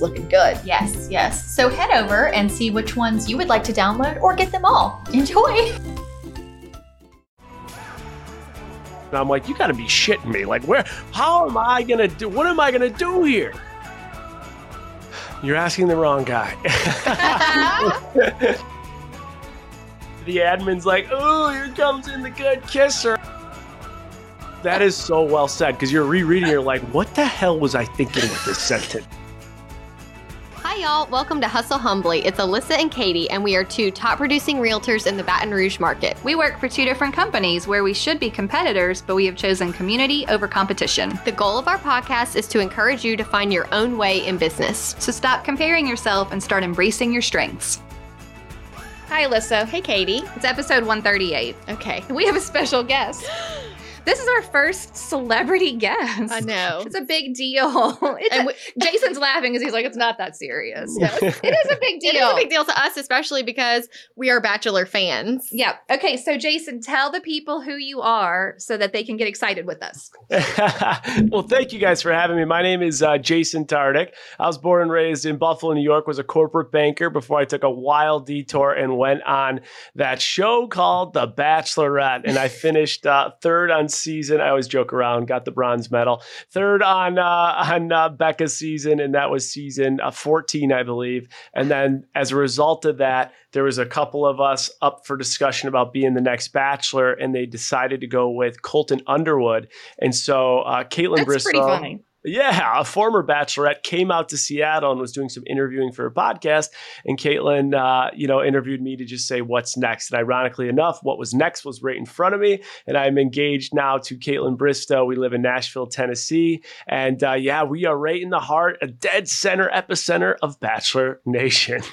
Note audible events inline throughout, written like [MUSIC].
looking good. Yes, yes. So head over and see which ones you would like to download or get them all. [LAUGHS] Enjoy! And I'm like, you gotta be shitting me. Like, where, how am I gonna do, what am I gonna do here? [SIGHS] You're asking the wrong guy. [LAUGHS] the admin's like, oh, here comes in the good kisser. That is so well said because you're rereading, you're like, what the hell was I thinking with this sentence? Hi, y'all. Welcome to Hustle Humbly. It's Alyssa and Katie, and we are two top producing realtors in the Baton Rouge market. We work for two different companies where we should be competitors, but we have chosen community over competition. The goal of our podcast is to encourage you to find your own way in business. So stop comparing yourself and start embracing your strengths. Hi, Alyssa. Hey, Katie. It's episode 138. Okay. We have a special guest. [GASPS] [GASPS] This is our first celebrity guest. I know. It's a big deal. [LAUGHS] It's And a- Jason's laughing because he's like, it's not that serious. No, it is a big deal. [LAUGHS] It is a big deal to us, especially because we are Bachelor fans. Yeah. Okay. So, Jason, tell the people who you are so that they can get excited with us. [LAUGHS] well, thank you guys for having me. My name is uh, Jason Tartick. I was born and raised in Buffalo, New York. Was a corporate banker before I took a wild detour and went on that show called The Bachelorette, and I finished uh, third on season. I always joke around, got the bronze medal. Third on uh, on uh, Becca's season, and that was season uh, 14, I believe. And then as a result of that, there was a couple of us up for discussion about being the next Bachelor, and they decided to go with Colton Underwood. And so uh, Kaitlyn That's Bristowe, pretty funny. Yeah, a former bachelorette came out to Seattle and was doing some interviewing for a podcast. And Kaitlyn, uh, you know, interviewed me to just say what's next. And ironically enough, what was next was right in front of me. And I'm engaged now to Kaitlyn Bristowe. We live in Nashville, Tennessee. And uh, yeah, we are right in the heart, a dead center, epicenter of Bachelor Nation. [LAUGHS]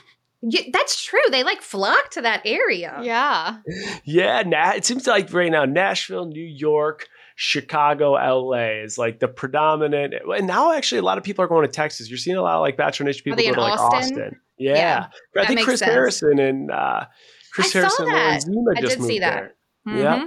Yeah, that's true. They like flock to that area. Yeah. yeah, na- it seems like right now, Nashville, New York, Chicago, LA is like the predominant. And now, actually, a lot of people are going to Texas. You're seeing a lot of like Bachelor Nation people go to like Austin? Austin. Yeah. Yeah, I think Chris sense. Harrison and uh, Chris I Harrison and. Zima I just did see that. there. Yeah.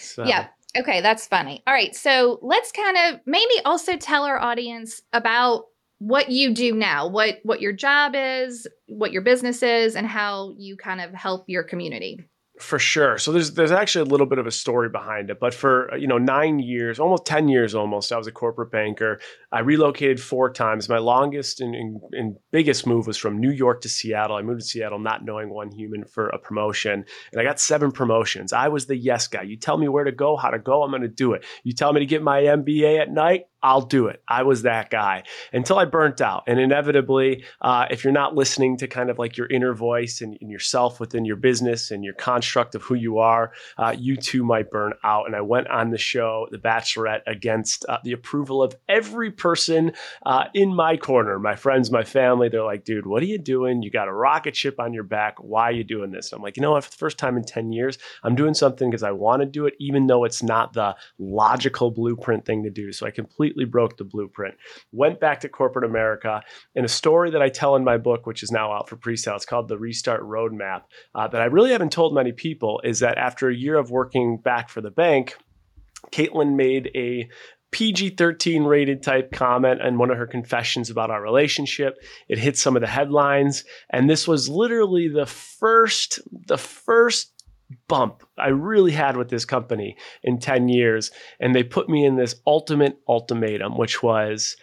So- Yeah. Okay, that's funny. All right, so let's kind of maybe also tell our audience about what you do now, what what your job is, what your business is, and how you kind of help your community. For sure. So there's there's actually a little bit of a story behind it. But for you know nine years, almost ten years, almost, I was a corporate banker. I relocated four times. My longest and, and, and biggest move was from New York to Seattle. I moved to Seattle not knowing one human for a promotion, and I got seven promotions. I was the yes guy. You tell me where to go, how to go, I'm going to do it. You tell me to get my MBA at night, I'll do it. I was that guy until I burnt out. And inevitably, uh, if you're not listening to kind of like your inner voice and, and yourself within your business and your construct of who you are, uh, you too might burn out. And I went on the show, The Bachelorette, against uh, the approval of every person uh, in my corner, my friends, my family. They're like, dude, what are you doing? You got a rocket ship on your back. Why are you doing this? I'm like, you know what? For the first time in 10 years, I'm doing something because I want to do it, even though it's not the logical blueprint thing to do. So I completely broke the blueprint. Went back to corporate America. And a story that I tell in my book, which is now out for pre sale, it's called The Restart Roadmap, uh, that I really haven't told many people is that after a year of working back for the bank, Kaitlyn made a PG 13 rated type comment and one of her confessions about our relationship. It hit some of the headlines. And this was literally the first, the first bump I really had with this company in 10 years. And they put me in this ultimate ultimatum, which was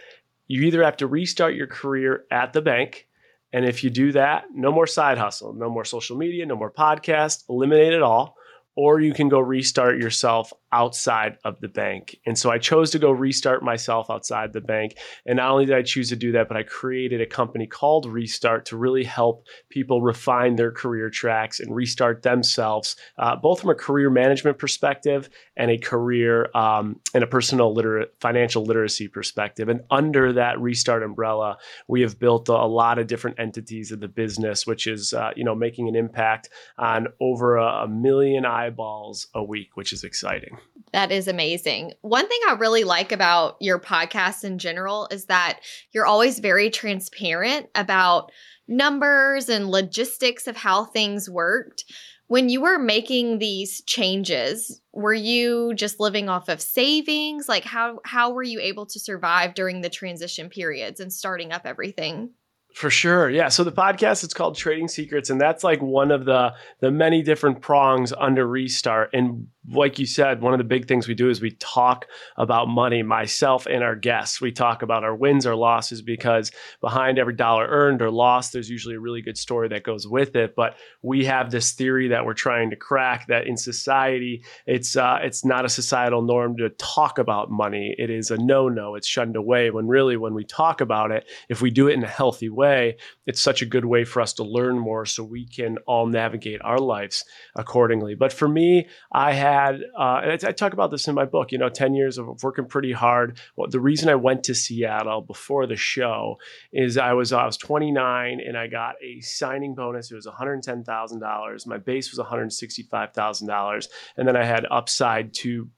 you either have to restart your career at the bank. And if you do that, no more side hustle, no more social media, no more podcast, eliminate it all. Or you can go restart yourself outside of the bank. And so I chose to go restart myself outside the bank. And not only did I choose to do that, but I created a company called Restart to really help people refine their career tracks and restart themselves, uh, both from a career management perspective and a career um, and a personal liter- financial literacy perspective. And under that Restart umbrella, we have built a, lot of different entities of the business, which is uh, you know making an impact on over a, a million eyeballs a week, which is exciting. That is amazing. One thing I really like about your podcast in general is that you're always very transparent about numbers and logistics of how things worked. When you were making these changes, were you just living off of savings? Like how how were you able to survive during the transition periods and starting up everything? For sure. Yeah. So the podcast it's called Trading Secrets and that's like one of the the many different prongs under Restart and like you said, one of the big things we do is we talk about money, myself and our guests. We talk about our wins or losses because behind every dollar earned or lost, there's usually a really good story that goes with it. But we have this theory that we're trying to crack that in society, it's uh, it's not a societal norm to talk about money. It is a no-no. It's shunned away. When really, when we talk about it, if we do it in a healthy way, it's such a good way for us to learn more, so we can all navigate our lives accordingly. But for me, I have had, uh, and I, I, talk about this in my book, you know, 10 years of working pretty hard. Well, the reason I went to Seattle before the show is I was, I was 29 and I got a signing bonus. It was $110,000. My base was $165,000. And then I had upside to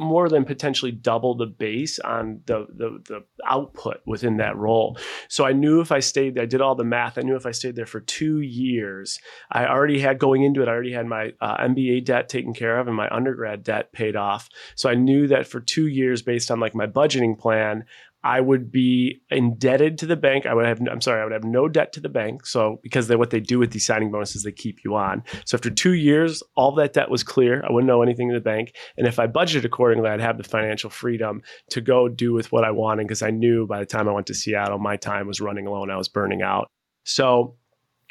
more than potentially double the base on the, the, the output within that role. So I knew if I stayed, there, I did all the math. I knew if I stayed there for two years, I already had going into it, I already had my uh, MBA debt taken care of and my undergrad debt paid off. So I knew that for two years, based on like my budgeting plan, I would be indebted to the bank. I would have, I'm sorry, I would have no debt to the bank. So because they, what they do with these signing bonuses, they keep you on. So after two years, all that debt was clear. I wouldn't owe anything to the bank. And if I budgeted accordingly, I'd have the financial freedom to go do with what I wanted because I knew by the time I went to Seattle, my time was running low and I was burning out. So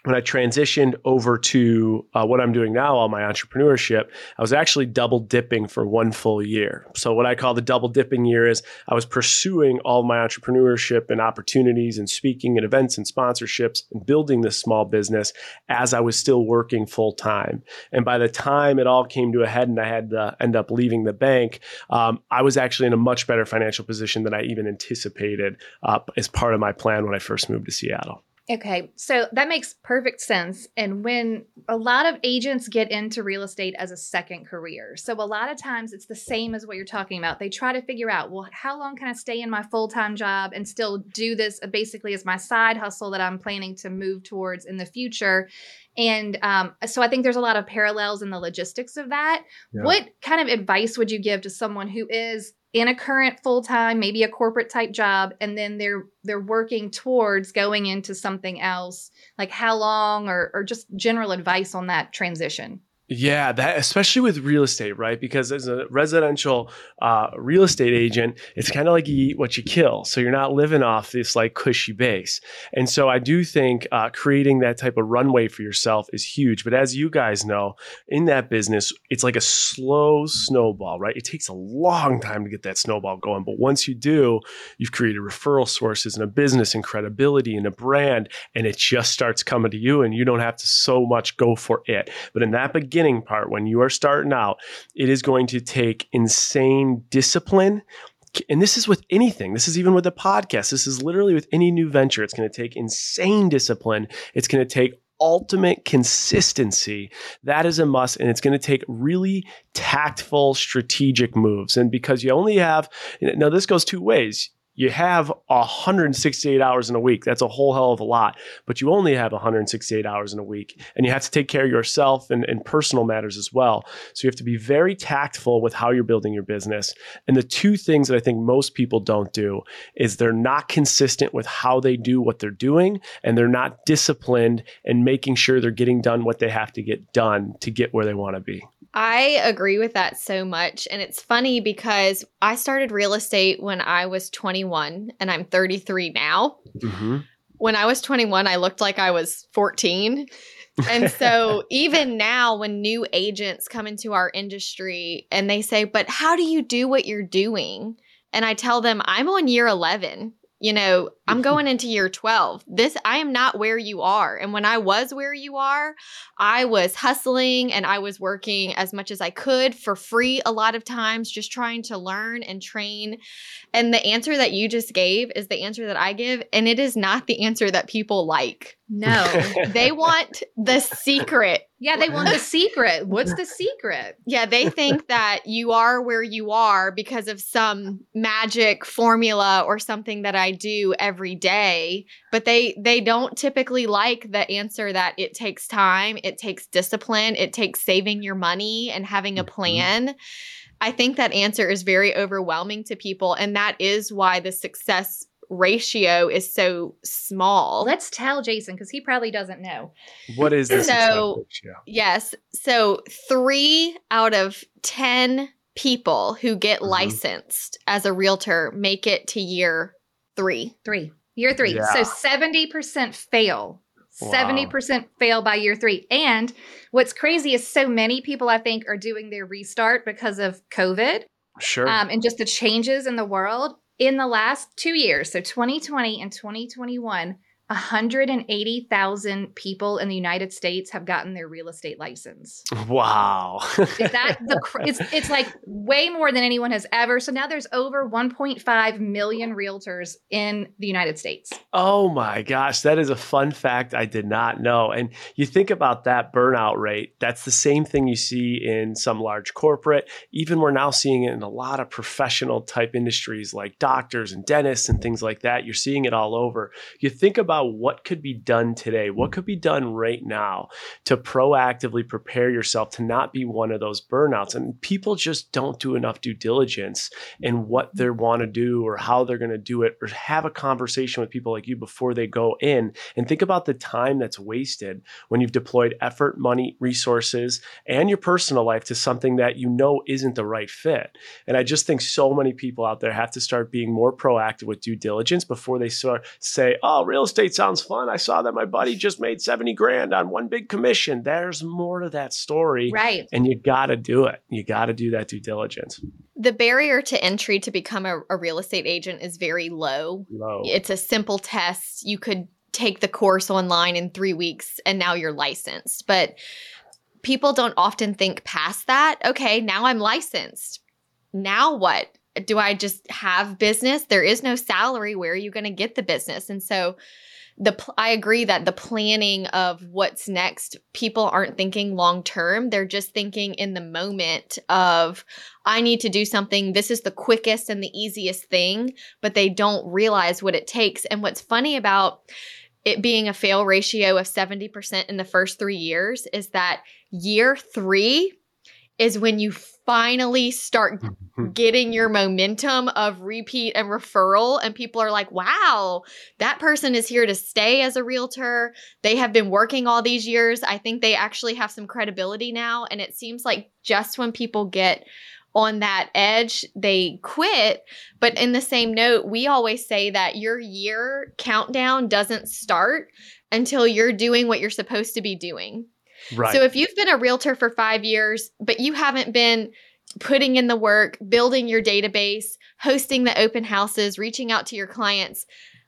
when I transitioned over to uh, what I'm doing now, all my entrepreneurship, I was actually double dipping for one full year. So, what I call the double dipping year is I was pursuing all my entrepreneurship and opportunities and speaking and events and sponsorships and building this small business as I was still working full time. And by the time it all came to a head and I had to end up leaving the bank, um, I was actually in a much better financial position than I even anticipated uh, as part of my plan when I first moved to Seattle. Okay, so that makes perfect sense. And when a lot of agents get into real estate as a second career, so a lot of times it's the same as what you're talking about. They try to figure out, well, how long can I stay in my full time job and still do this basically as my side hustle that I'm planning to move towards in the future? And um, so I think there's a lot of parallels in the logistics of that. Yeah. What kind of advice would you give to someone who is in a current full-time maybe a corporate type job and then they're they're working towards going into something else like how long or, or just general advice on that transition yeah, that especially with real estate, right? Because as a residential uh, real estate agent, it's kind of like you eat what you kill. So you're not living off this like cushy base. And so I do think uh, creating that type of runway for yourself is huge. But as you guys know, in that business, it's like a slow snowball, right? It takes a long time to get that snowball going. But once you do, you've created referral sources and a business and credibility and a brand, and it just starts coming to you, and you don't have to so much go for it. But in that beginning, beginning part, when you are starting out, it is going to take insane discipline and this is with anything. This is even with a podcast. This is literally with any new venture. It's going to take insane discipline. It's going to take ultimate consistency. That is a must. And it's going to take really tactful, strategic moves. And because you only have, now this goes two ways you have 168 hours in a week. That's a whole hell of a lot, but you only have 168 hours in a week. And you have to take care of yourself and, and, personal matters as well. So you have to be very tactful with how you're building your business. And the two things that I think most people don't do is they're not consistent with how they do what they're doing, and they're not disciplined and making sure they're getting done what they have to get done to get where they want to be. I agree with that so much. And it's funny because I started real estate when I was 21 and I'm 33 now. Mm-hmm. When I was 21, I looked like I was 14. and [LAUGHS] so even now when new agents come into our industry and they say but how do you do what you're doing and i tell them i'm on year 11 you know i'm going into year 12 this i am not where you are and when i was where you are i was hustling and i was working as much as i could for free a lot of times just trying to learn and train and the answer that you just gave is the answer that i give and it is not the answer that people like No. [LAUGHS] they want the secret yeah, they want the secret. What's the secret? Yeah, they think that you are where you are because of some magic formula or something that I do every day, but they they don't typically like the answer that it takes time, it takes discipline, it takes saving your money and having a Mhm. plan. I think that answer is very overwhelming to people and that is why the success ratio is so small. Let's tell Jason because he probably doesn't know. What is this? So- Yes. So three out of 10 people who get Mhm. licensed as a realtor make it to year three. Three. Year three. Yeah. So 70% fail. Wow. 70% fail by year three. And what's crazy is so many people, I think, are doing their restart because of COVID Sure. um, and just the changes in the world. In the last two years, so 2020 and 2021, 180,000 people in the United States have gotten their real estate license. wow. Is that the cr- it's it's like way more than anyone has ever. So now there's over 1.5 million realtors in the United States. Oh my gosh, that is a fun fact I did not know. And you think about that burnout rate, that's the same thing you see in some large corporate. Even we're now seeing it in a lot of professional type industries like doctors and dentists and things like that. You're seeing it all over. You think about what could be done today, what could be done right now to proactively prepare yourself to not be one of those burnouts. And people just don't do enough due diligence in what they want to do or how they're going to do it or have a conversation with people like you before they go in and think about the time that's wasted when you've deployed effort money resources and your personal life to something that you know isn't the right fit and i just think so many people out there have to start being more proactive with due diligence before they start say oh real estate sounds fun i saw that my buddy just made 70 grand on one big commission there's more to that story Right. and you got to do it you got to do that due diligence The barrier to entry to become a, a real estate agent is very low. low It's a simple test. You could take the course online in three weeks and now you're licensed. But people don't often think past that. Okay, now I'm licensed. Now what? Do I just have business? There is no salary. Where are you going to get the business? And so the pl- I agree that the planning of what's next, people aren't thinking long term. They're just thinking in the moment of I need to do something. This is the quickest and the easiest thing, but they don't realize what it takes. And what's funny about it being a fail ratio of 70% in the first 3 years is that year 3 is when you finally start mm-hmm. getting your momentum of repeat and referral and people are like wow that person is here to stay as a realtor. They have been working all these years. I think they actually have some credibility now. And it seems like just when people get on that edge they quit. But in the same note we always say that your year countdown doesn't start until you're doing what you're supposed to be doing right so if you've been a realtor for five years, but you haven't been putting in the work, building your database, hosting the open houses, reaching out to your clients,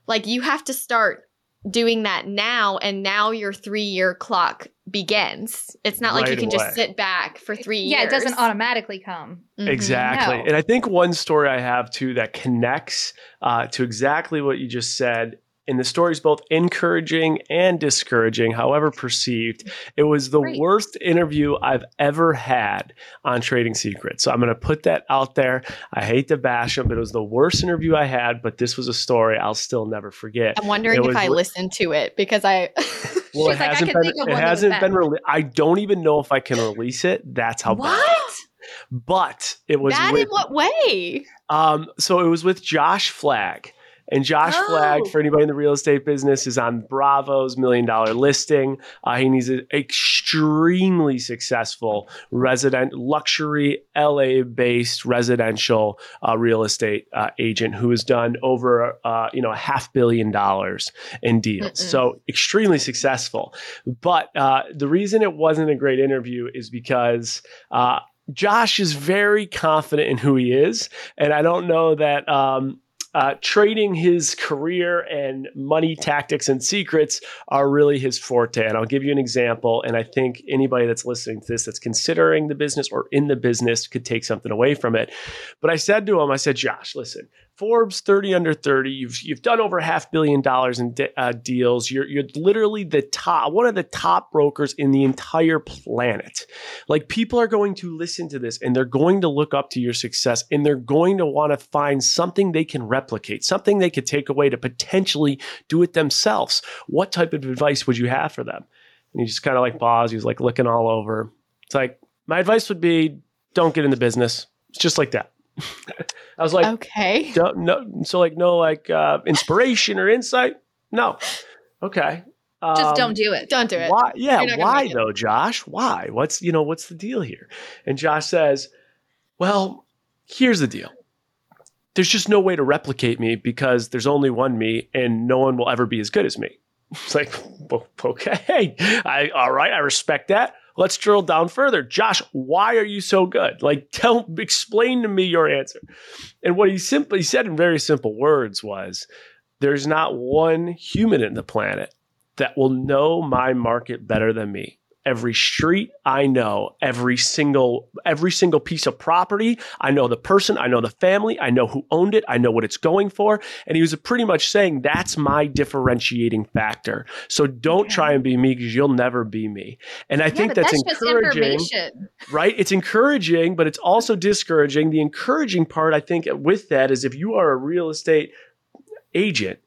like you have to start doing that now. And now your three year clock begins. It's not like you can away. just sit back for three years. Yeah, it doesn't automatically come. Mhm. Exactly. No. And I think one story I have too that connects uh, to exactly what you just said. And the story is both encouraging and discouraging, however perceived. It was the Great. worst interview I've ever had on Trading Secrets. So I'm going to put that out there. I hate to bash them, but it was the worst interview I had. But this was a story I'll still never forget. I'm wondering if was I li- listened to it because I. [LAUGHS] Well, She's it like, I hasn't can been. It one that was hasn't been released. I don't even know if I can release it. That's how bad. what? But it was Bad with in what way? Um, so it was with Josh Flagg. And Josh Oh. Flagg, for anybody in the real estate business, is on Bravo's million dollar listing. Uh, and he's an extremely successful resident, luxury LA based residential uh, real estate uh, agent who has done over uh, you know a half billion dollars in deals. Mm-mm. So extremely successful. But uh, the reason it wasn't a great interview is because. Uh, Josh is very confident in who he is, and I don't know that um, uh, trading his career and money tactics and secrets are really his forte. And I'll give you an example. And I think anybody that's listening to this that's considering the business or in the business could take something away from it. But I said to him, I said, Josh, listen, Forbes 30 under 30, you've, you've done over half billion dollars in de- uh, deals. You're, you're literally the top, one of the top brokers in the entire planet. Like people are going to listen to this and they're going to look up to your success and they're going to want to find something they can replicate, something they could take away to potentially do it themselves. What type of advice would you have for them? And he just kind of like paused. He was like looking all over. It's like, my advice would be don't get in the business. It's just like that. I was like, okay. don't, no, so like no like uh, inspiration or insight. No. Okay. Just Um, don't do it. Don't do it. why? Yeah, You're not gonna why make it. though, Josh? Why? What's you know what's the deal here? And Josh says, "Well, here's the deal. There's just no way to replicate me because there's only one me, and no one will ever be as good as me." [LAUGHS] It's like, okay, I all right, I respect that. Let's drill down further. Josh, why are you so good? Like, [LAUGHS] tell, explain to me your answer. And what he simply said in very simple words was, "There's not one human in the planet that will know my market better than me. Every street I know, every single every single piece of property, I know the person, I know the family, I know who owned it, I know what it's going for, and he was pretty much saying that's my differentiating factor. So don't try and be me because you'll never be me. And I yeah, think that's, that's, encouraging right? It's encouraging, but it's also discouraging. The encouraging part, I think, with that is if you are a real estate agent,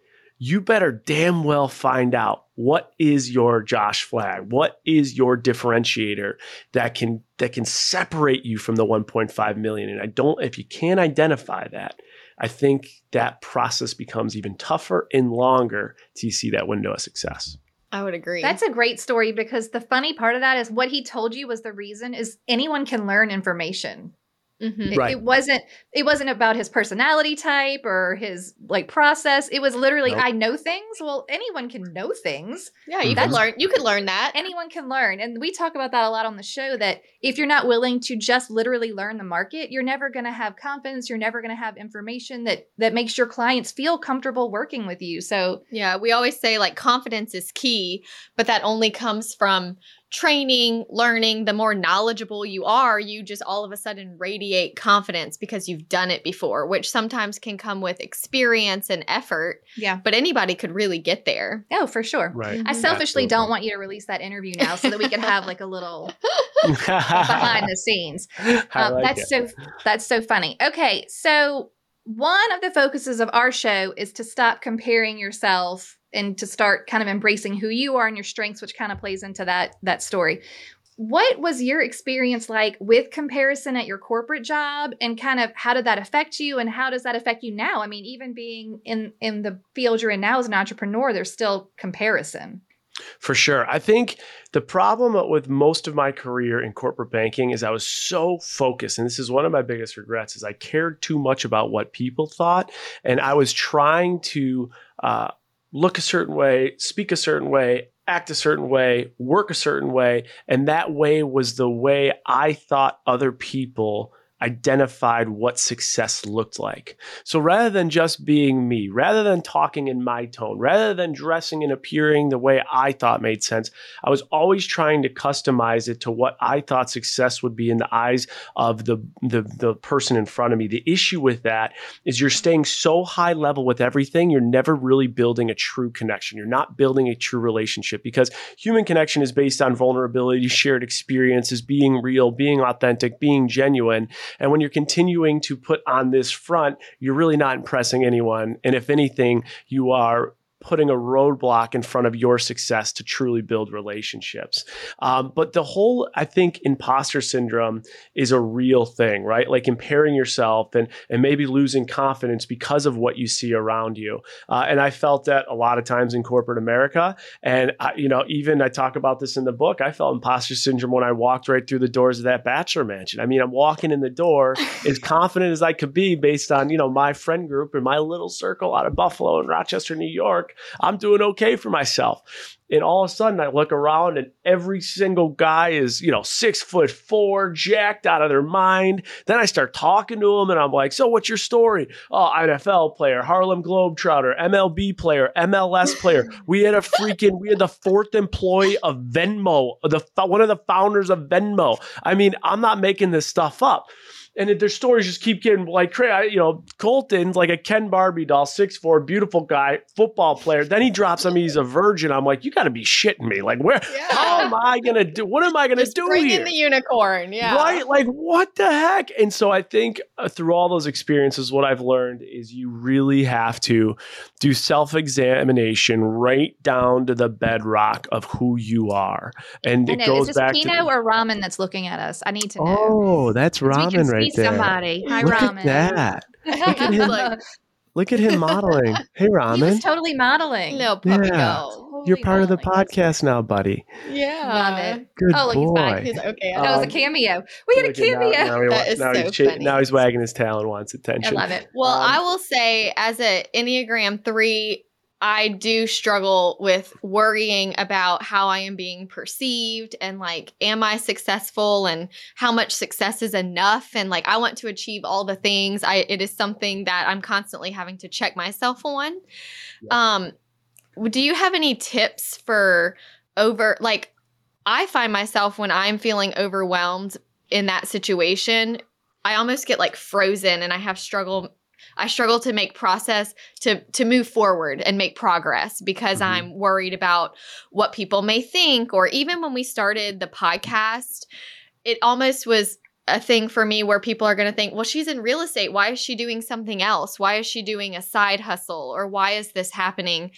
you better damn well find out what is your Josh Flagg, what is your differentiator that can that can separate you from the 1.5 million. And I don't, if you can't identify that, I think that process becomes even tougher and longer to see that window of success. I would agree. That's a great story because the funny part of that is what he told you was the reason is anyone can learn information. Mhm. It, Right. it wasn't it wasn't about his personality type or his like process. It was literally Nope. I know things. Well, anyone can know things. Yeah, you Mhm. could learn. You could learn that. Anyone can learn. And we talk about that a lot on the show that if you're not willing to just literally learn the market, you're never going to have confidence, you're never going to have information that that makes your clients feel comfortable working with you. So, Yeah, we always say like confidence is key, but that only comes from training, learning. The more knowledgeable you are, you just all of a sudden radiate confidence because you've done it before, which sometimes can come with experience and effort, yeah. but anybody could really get there. Oh, for sure. Right. I Mhm. selfishly don't Absolutely. want you to release that interview now so that we can have like a little Behind [LAUGHS] behind the scenes. Um, that's so that's so funny. Okay, so one of the focuses of our show is to stop comparing yourself and to start kind of embracing who you are and your strengths, which kind of plays into that that story. What was your experience like with comparison at your corporate job and kind of how did that affect you and how does that affect you now? I mean, even being in in the field you're in now as an entrepreneur, there's still comparison. For sure. I think the problem with most of my career in corporate banking is I was so focused, and this is one of my biggest regrets, is I cared too much about what people thought, and I was trying to uh, look a certain way, speak a certain way, act a certain way, work a certain way, and that way was the way I thought other people identified what success looked like. So rather than just being me, rather than talking in my tone, rather than dressing and appearing the way I thought made sense, I was always trying to customize it to what I thought success would be in the eyes of the, the, the person in front of me. The issue with that is you're staying so high level with everything, you're never really building a true connection. You're not building a true relationship because human connection is based on vulnerability, shared experiences, being real, being authentic, being genuine. And when you're continuing to put on this front, you're really not impressing anyone. And if anything, you are putting a roadblock in front of your success to truly build relationships. Um, but the whole, I think, imposter syndrome is a real thing, right? Like impairing yourself and and maybe losing confidence because of what you see around you. Uh, and I felt that a lot of times in corporate America. And I, you know, even I talk about this in the book. I felt imposter syndrome when I walked right through the doors of that bachelor mansion. I mean, I'm walking in the door [LAUGHS] as confident as I could be based on you know my friend group and my little circle out of Buffalo and Rochester, New York. I'm doing okay for myself. And all of a sudden, I look around and every single guy is, you know, six foot four, jacked out of their mind. Then I start talking to them and I'm like, So, what's your story? Oh, NFL player, Harlem Globetrotter, MLB player, MLS player. We had a freaking, we had the fourth employee of Venmo, the one of the founders of Venmo. I mean, I'm not making this stuff up and their stories just keep getting like crazy. You know, Colton's like a Ken Barbie doll, six four, beautiful guy, football player. Then he drops I mean, he's a virgin. I'm like, you got to be shitting me. Like, where? Yeah. How am I gonna do? What am I gonna just do bring here? in the unicorn, yeah. Right? Like, what the heck? And so I think uh, through all those experiences, what I've learned is you really have to do self examination right down to the bedrock of who you are, and I it goes Is this back Pino to. or Ramen that's looking at us? I need to know. Oh, that's ramen can Robin see right there. somebody. Hi, Look Ramen. at that. [LAUGHS] Look at him. Like, Look at him modeling. Hey, He was totally modeling. no puppy Yeah. go. You're part of the podcast now, buddy. Yeah. Love it. Good Oh, look, he's boy. back. He's okay. Uh, That was a Um, cameo. We had a Look at now- cameo. Now, he That wa- is now so he's cha- funny. now he's wagging his tail and wants attention. I attention. love it. Well, Um, I will say, as a Enneagram three, I do struggle with worrying about how I am being perceived and like, am I successful and how much success is enough? And like, I want to achieve all the things. I it is something that I'm constantly having to check myself on. Um, do you have any tips for over like? I find myself when I'm feeling overwhelmed in that situation, I almost get like frozen and I have struggle I struggle to make process to to move forward and make progress because Mhm. I'm worried about what people may think or even when we started the podcast it almost was a thing for me where people are going to think well she's in real estate. Why is she doing something else? Why is she doing a side hustle? Or why is this happening?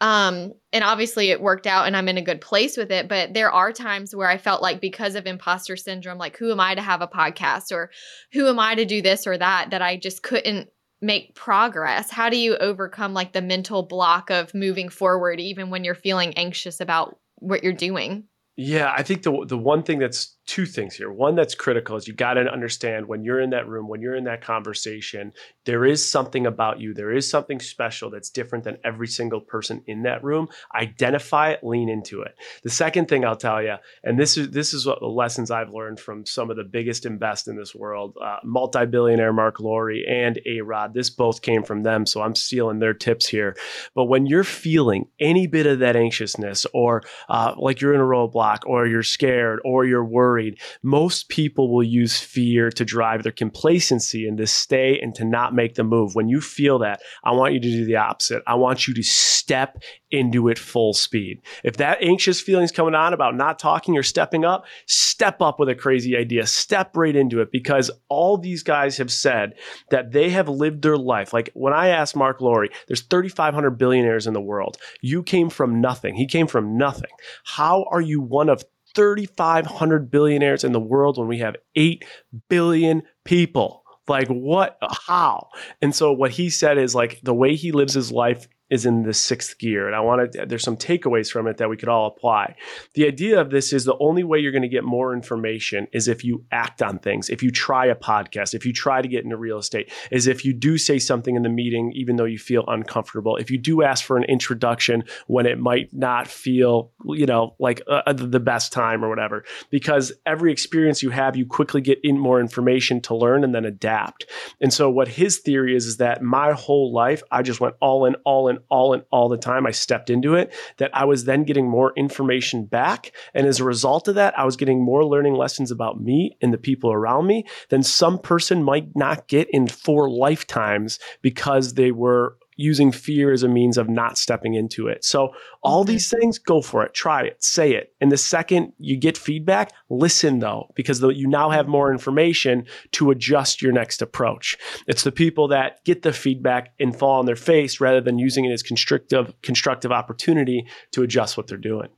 Um and obviously it worked out and i'm in a good place with it but there are times where i felt like because of imposter syndrome like who am i to have a podcast? or who am i to do this or that? that i just couldn't make progress? How do you overcome like the mental block of moving forward even when you're feeling anxious about what you're doing? Yeah, I think the the one thing that's two things here. One that's critical is you got to understand when you're in that room, when you're in that conversation, there is something about you. There is something special that's different than every single person in that room. Identify it, lean into it. The second thing I'll tell you, and this is this is what the lessons I've learned from some of the biggest and best in this world, uh, multi-billionaire Marc Lore and A Rod. This both came from them, so I'm stealing their tips here. But when you're feeling any bit of that anxiousness, or uh, like you're in a roadblock, or you're scared, or you're worried, most people will use fear to drive their complacency and to stay and to not make the move. When you feel that, I want you to do the opposite. I want you to step into it full speed. If that anxious feeling's coming on about not talking or stepping up, step up with a crazy idea. Step right into it because all these guys have said that they have lived their life. Like when I asked Marc Lore, there's 3,500 billionaires in the world. You came from nothing. He came from nothing. How are you one of 3,500 billionaires in the world when we have 8 billion people? Like, what? How? And so, what he said is like the way he lives his life is in the sixth gear. And I want to, there's some takeaways from it that we could all apply. The idea of this is the only way you're going to get more information is if you act on things, if you try a podcast, if you try to get into real estate, is if you do say something in the meeting, even though you feel uncomfortable, if you do ask for an introduction when it might not feel, you know, like uh, the best time or whatever, because every experience you have, you quickly get in more information to learn and then adapt. And so what his theory is, is that my whole life, I just went all in, all in, all in, all the time. I stepped into it, that I was then getting more information back. And as a result of that, I was getting more learning lessons about me and the people around me than some person might not get in four lifetimes because they were using fear as a means of not stepping into it. So, all Mhm. these things, go for it, try it, say it. And the second you get feedback, listen though, because the, you now have more information to adjust your next approach. It's the people that get the feedback and fall on their face rather than using it as constructive constructive opportunity to adjust what they're doing.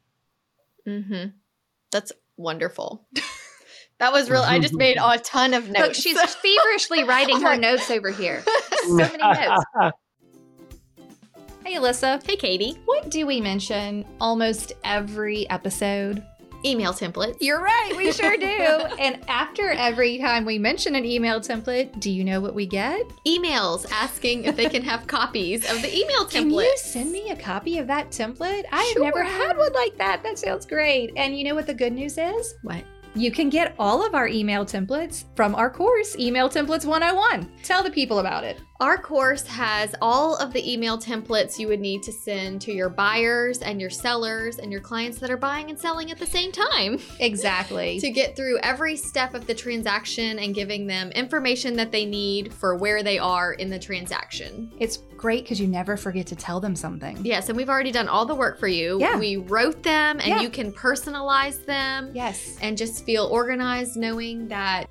Mm-hmm. That's wonderful. [LAUGHS] that was real. I just made [LAUGHS] a ton of notes. Look, she's feverishly [LAUGHS] writing her notes over here. So many notes. Hey, Alyssa. hey, Katie. What do we mention almost every episode? Email templates. You're right, we sure [LAUGHS] do. and after every time we mention an email template, do you know what we get? emails asking if they can have copies of the email template. Can you send me a copy of that template? I have never had one like that. That sounds great. And you know what the good news is? What? You can get all of our email templates from our course, Email Templates 101. Tell the people about it. Our course has all of the email templates you would need to send to your buyers and your sellers and your clients that are buying and selling at the same time Exactly. [LAUGHS] to get through every step of the transaction and giving them information that they need for where they are in the transaction. it's great because you never forget to tell them something. Yes, and we've already done all the work for you. Yeah. We wrote them and Yeah. you can personalize them Yes. and just feel organized knowing that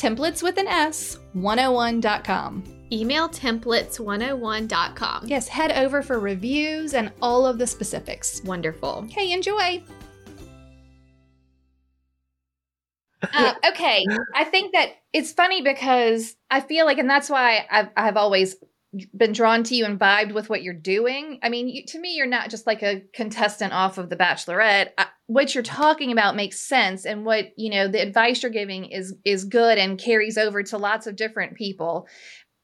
templates with an S 101.com. Emailtemplates101.com. Yes, head over for reviews and all of the specifics. Wonderful. Okay, enjoy. [LAUGHS] Uh, okay, I think that it's funny because I feel like, and that's why I've I've always been drawn to you and vibed with what you're doing. I mean, you, to me, you're not just like a contestant off of The Bachelorette. I, what you're talking about makes sense, and what you know, the advice you're giving is is good and carries over to lots of different people.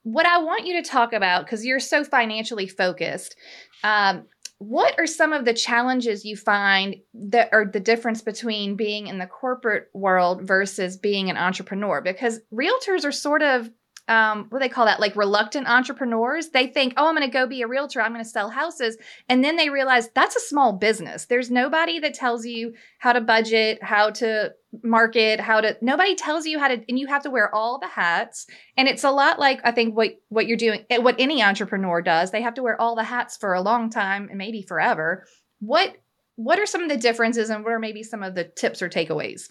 What I want you to talk about, because you're so financially focused, um, what are some of the challenges you find that are the difference between being in the corporate world versus being an entrepreneur? Because realtors are sort of um, what do they call that? Like reluctant entrepreneurs. They think, oh, I'm going to go be a realtor. I'm going to sell houses. And then they realize that's a small business. There's nobody that tells you how to budget, how to market, how to, nobody tells you how to, and you have to wear all the hats. And it's a lot like, I think what, what you're doing, eh, what any entrepreneur does. They have to wear all the hats for a long time and maybe forever. What, what are some of the differences and what are maybe some of the tips or takeaways?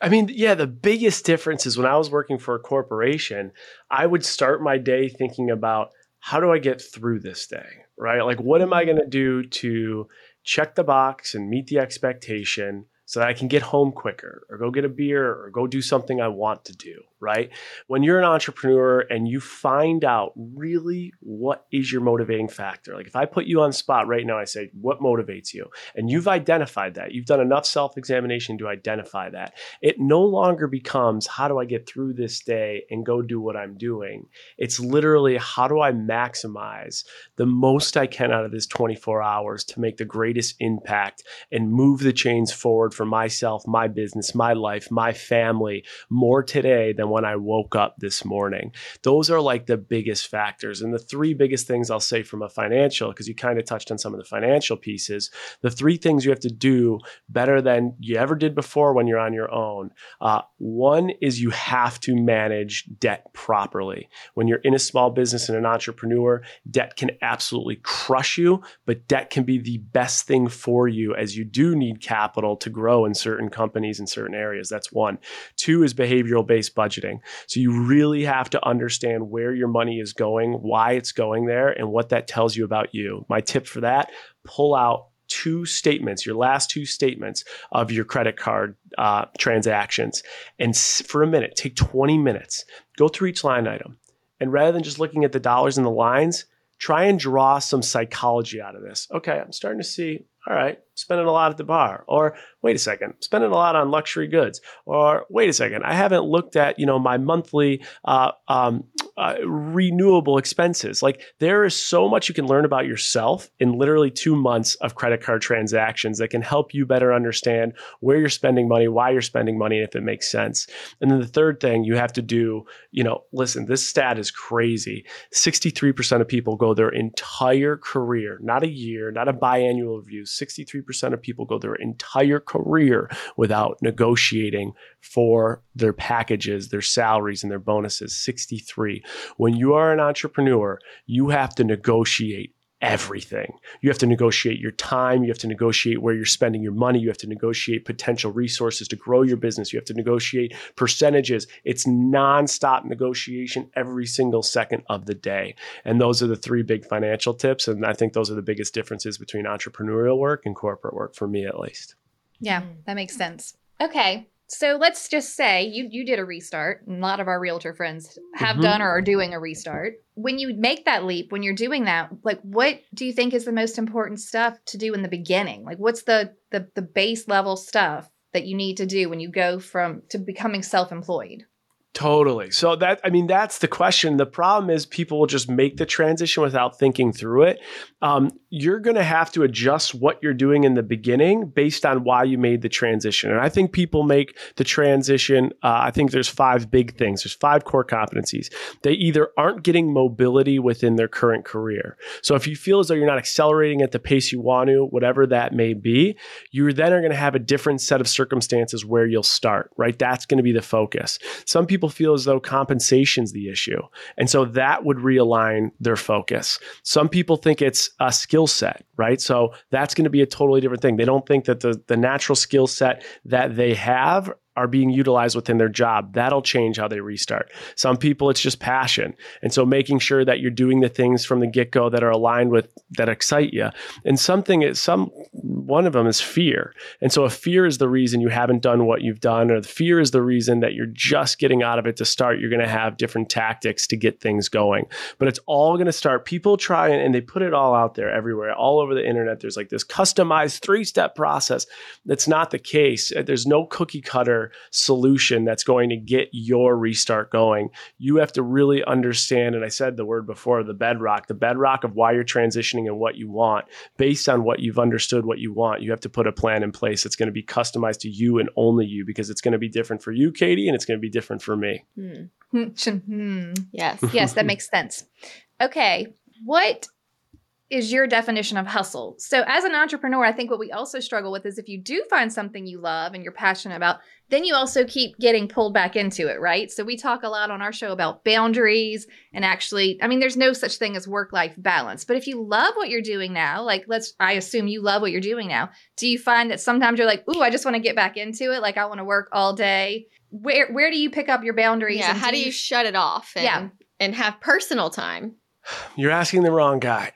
I mean, yeah, the biggest difference is when I was working for a corporation, I would start my day thinking about how do I get through this day, right? Like, what am I mm-hmm. going to do to check the box and meet the expectation so that I can get home quicker or go get a beer or go do something I want to do, right? When you're an entrepreneur and you find out really what is your motivating factor, like if I put you on spot right now, I say, what motivates you? And you've identified that, you've done enough self examination to identify that. It no longer becomes, how do I get through this day and go do what I'm doing? It's literally, how do I maximize the most I can out of this 24 hours to make the greatest impact and move the chains forward for myself, my business, my life, my family more today than when I woke up this morning. Those are like the biggest factors. And the three biggest things I'll say from a financial, because you kind of touched on some of the financial pieces, the three things you have to do better than you ever did before when you're on your own. Uh, one is you have to manage debt properly. When you're in a small business and an entrepreneur, debt can absolutely crush you, but debt can be the best thing for you as you do need capital to grow in certain companies in certain areas. That's one. Two is behavioral based budgeting. So you really have to understand where your money is going, why it's going there, and what that tells you about you. My tip for that pull out two statements, your last two statements of your credit card uh, transactions. And for a minute, take 20 minutes, go through each line item. And rather than just looking at the dollars and the lines, try and draw some psychology out of this. Okay, I'm starting to see, all right, spending a lot at the bar. Or wait a second, spending a lot on luxury goods. Or wait a second, I haven't looked at, you know, my monthly uh, um, uh, renewable expenses. Like there is so much you can learn about yourself in literally two months of credit card transactions that can help you better understand where you're spending money, why you're spending money, and if it makes sense. And then the third thing you have to do, you know, listen, this stat is crazy. 63% of people go their entire career, not a year, not a biannual review. 63% of people go their entire career without negotiating for their packages, their salaries, and their bonuses. 63. When you are an entrepreneur, you have to negotiate everything. You have to negotiate your time. You have to negotiate where you're spending your money. You have to negotiate potential resources to grow your business. You have to negotiate percentages. It's nonstop negotiation every single second of the day. And those are the three big financial tips. And I think those are the biggest differences between entrepreneurial work and corporate work, for me at least. Yeah, that makes sense. Okay. So let's just say you you did a restart. And a lot of our realtor friends have Mhm. done or are doing a restart. When you make that leap, when you're doing that, like what do you think is the most important stuff to do in the beginning? Like what's the the the base level stuff that you need to do when you go from to becoming self-employed? Totally. So that I mean that's the question. The problem is people will just make the transition without thinking through it. Um, you're going to have to adjust what you're doing in the beginning based on why you made the transition. And I think people make the transition. Uh, I think there's five big things. There's five core competencies. They either aren't getting mobility within their current career. So if you feel as though you're not accelerating at the pace you want to, whatever that may be, you then are going to have a different set of circumstances where you'll start. Right. That's going to be the focus. Some people feel as though compensation's the issue. And so that would realign their focus. Some people think it's a skill set, right? So that's going to be a totally different thing. They don't think that the, the natural skill set that they have are being utilized within their job. That'll change how they restart. Some people, it's just passion. And so making sure that you're doing the things from the get go that are aligned with that excite you. And something is some, one of them is fear. And so if fear is the reason you haven't done what you've done, or the fear is the reason that you're just getting out of it to start, you're going to have different tactics to get things going. But it's all going to start. People try and, and they put it all out there everywhere, all over the internet. There's like this customized three step process. That's not the case. There's no cookie cutter solution that's going to get your restart going. You have to really understand, and I said the word before, the bedrock, the bedrock of why you're transitioning and what you want. Based on what you've understood what you want, you have to put a plan in place that's going to be customized to you and only you because it's going to be different for you, Katie, and it's going to be different for me. Hmm. [LAUGHS] Yes. [LAUGHS] yes, that makes sense. Okay, what is your definition of hustle? So, as an entrepreneur, I think what we also struggle with is if you do find something you love and you're passionate about, then you also keep getting pulled back into it, right? So, we talk a lot on our show about boundaries and actually, I mean, there's no such thing as work life balance. But if you love what you're doing now, like let's, I assume you love what you're doing now, do you find that sometimes you're like, ooh, I just want to get back into it? Like, I want to work all day. Where, where do you pick up your boundaries? Yeah. How do you shut it off? And, Yeah. And have personal time. You're asking the wrong guy.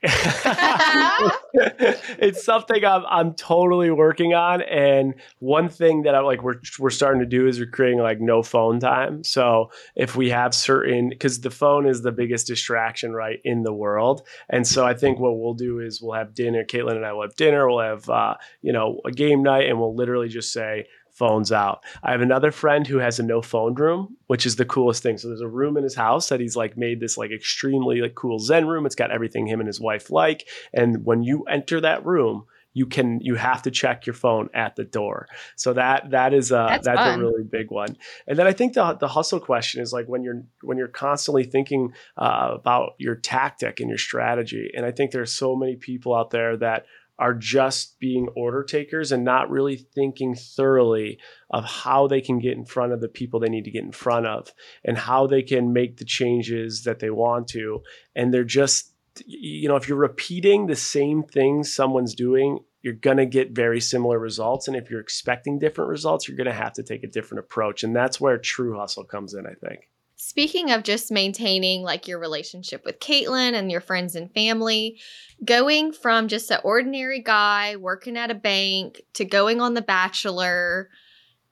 it's something I'm, I'm totally working on. And one thing that I like we're we're starting to do is we're creating like no phone time. So if we have certain because the phone is the biggest distraction right in the world. And so I think what we'll do is we'll have dinner. Kaitlyn and I will have dinner. We'll have uh, you know a game night, and we'll literally just say phones out. I have another friend who has a no phone room, which is the coolest thing. So there's a room in his house that he's like made this like extremely like cool Zen room. It's got everything him and his wife like. And when you enter that room, you can you have to check your phone at the door. So that that is a That's that's, a really big one. And then I think the the hustle question is like when you're when you're constantly thinking uh, about your tactic and your strategy. And I think there's so many people out there that are just being order takers and not really thinking thoroughly of how they can get in front of the people they need to get in front of and how they can make the changes that they want to. And they're just, you know, if you're repeating the same things someone's doing, you're going to get very similar results. And if you're expecting different results, you're going to have to take a different approach. And that's where true hustle comes in, I think. Speaking of just maintaining like your relationship with Kaitlyn and your friends and family, going from just an ordinary guy working at a bank to going on The Bachelor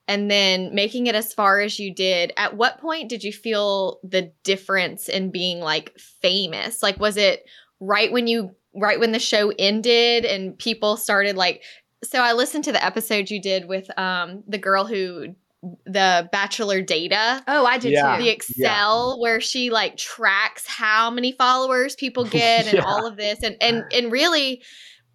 and then making it as far as you did, at what point did you feel the difference in being like famous? Like, was it right when you, right when the show ended and people started like, so I listened to the episode you did with um, the girl who the Bachelor data. Oh, I did Yeah. too. The Excel where she like tracks how many followers people [LAUGHS] get and Yeah. all of this and and and really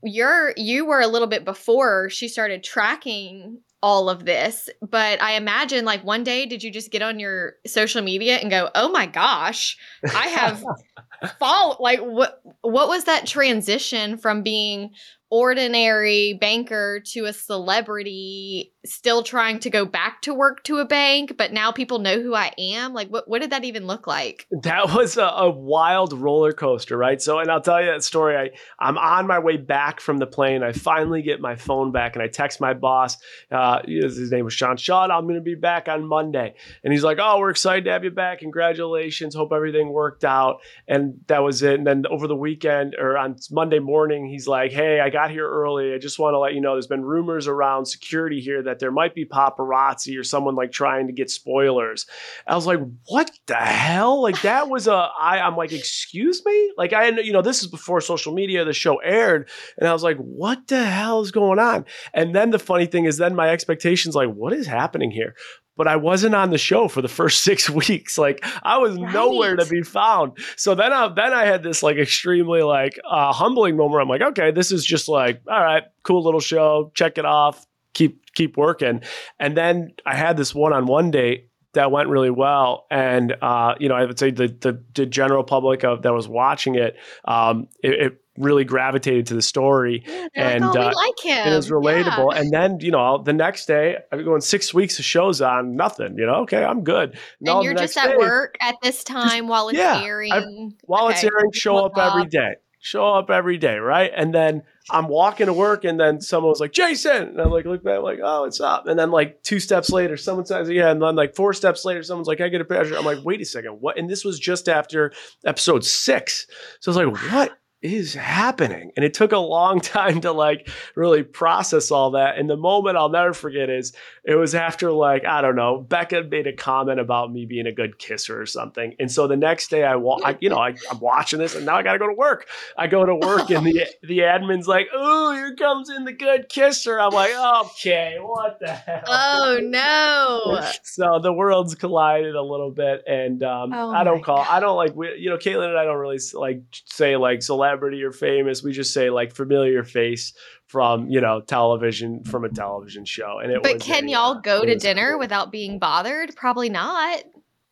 you're you were a little bit before she started tracking all of this but i imagine like one day did you just get on your social media and go oh my gosh i have [LAUGHS] fall like what what was that transition from being ordinary banker to a celebrity still trying to go back to work to a bank but now people know who i am like what, what did that even look like That was a, a wild roller coaster, right? So, and I'll tell you that story. I, I'm on my way back from the plane. I finally get my phone back and I text my boss. Uh, his name was Sean. Sean, I'm going to be back on Monday. And he's like, Oh, we're excited to have you back. Congratulations. Hope everything worked out. And that was it. And then over the weekend or on Monday morning, he's like, Hey, I got here early. I just want to let you know there's been rumors around security here that there might be paparazzi or someone like trying to get spoilers. I was like, what the hell? Like that was a I I'm like, excuse me? Like I you know, this is before social media, the show aired, and I was like, what the hell is going on? And then the funny thing is then my expectations like, what is happening here? But I wasn't on the show for the first [LAUGHS] six weeks. Like I was nowhere to be found. So then I then I had this like extremely like uh, humbling moment. Where I'm like, okay, this is just like, all right, cool little show. Check it off. Keep keep working. And then I had this one on one date that went really well. And uh, you know, I would say the the, the general public of that was watching it, um, it, it really gravitated to the story. And, like, oh, uh, like him It was Yeah. relatable. And then, you know, the next day, I've been going six weeks of shows on nothing. You know, okay, I'm good. And the you're just at day, work at this time while it's yeah, airing while it's airing, show up every day. Show up every day, right? And then I'm walking to work, and then someone was like, "Jason," and I'm like, "Look back, like, oh, what's up?" And then like two steps later, someone says, "Yeah," and then like four steps later, someone's like, "I get a picture." I'm like, "Wait a second, what?" And this was just after episode six, so I was like, "What?" Is happening? And it took a long [LAUGHS] time to like really process all that. And the moment i'll never forget is it was after like i don't know becca made a comment about me being a good kisser or something. And so the next day i walk I, you know I, i'm watching this and now i gotta go to work. I go to work and the [LAUGHS] the admin's like oh here comes in the good kisser. I'm like okay what the hell? Oh no. [LAUGHS] So the worlds collided a little bit and um, Oh i don't call i don't like we, you know kaitlyn and i don't really like say like celebrity or famous we just say like familiar face from you know television from a television show and it but was can a, y'all go to dinner cool. without being bothered probably not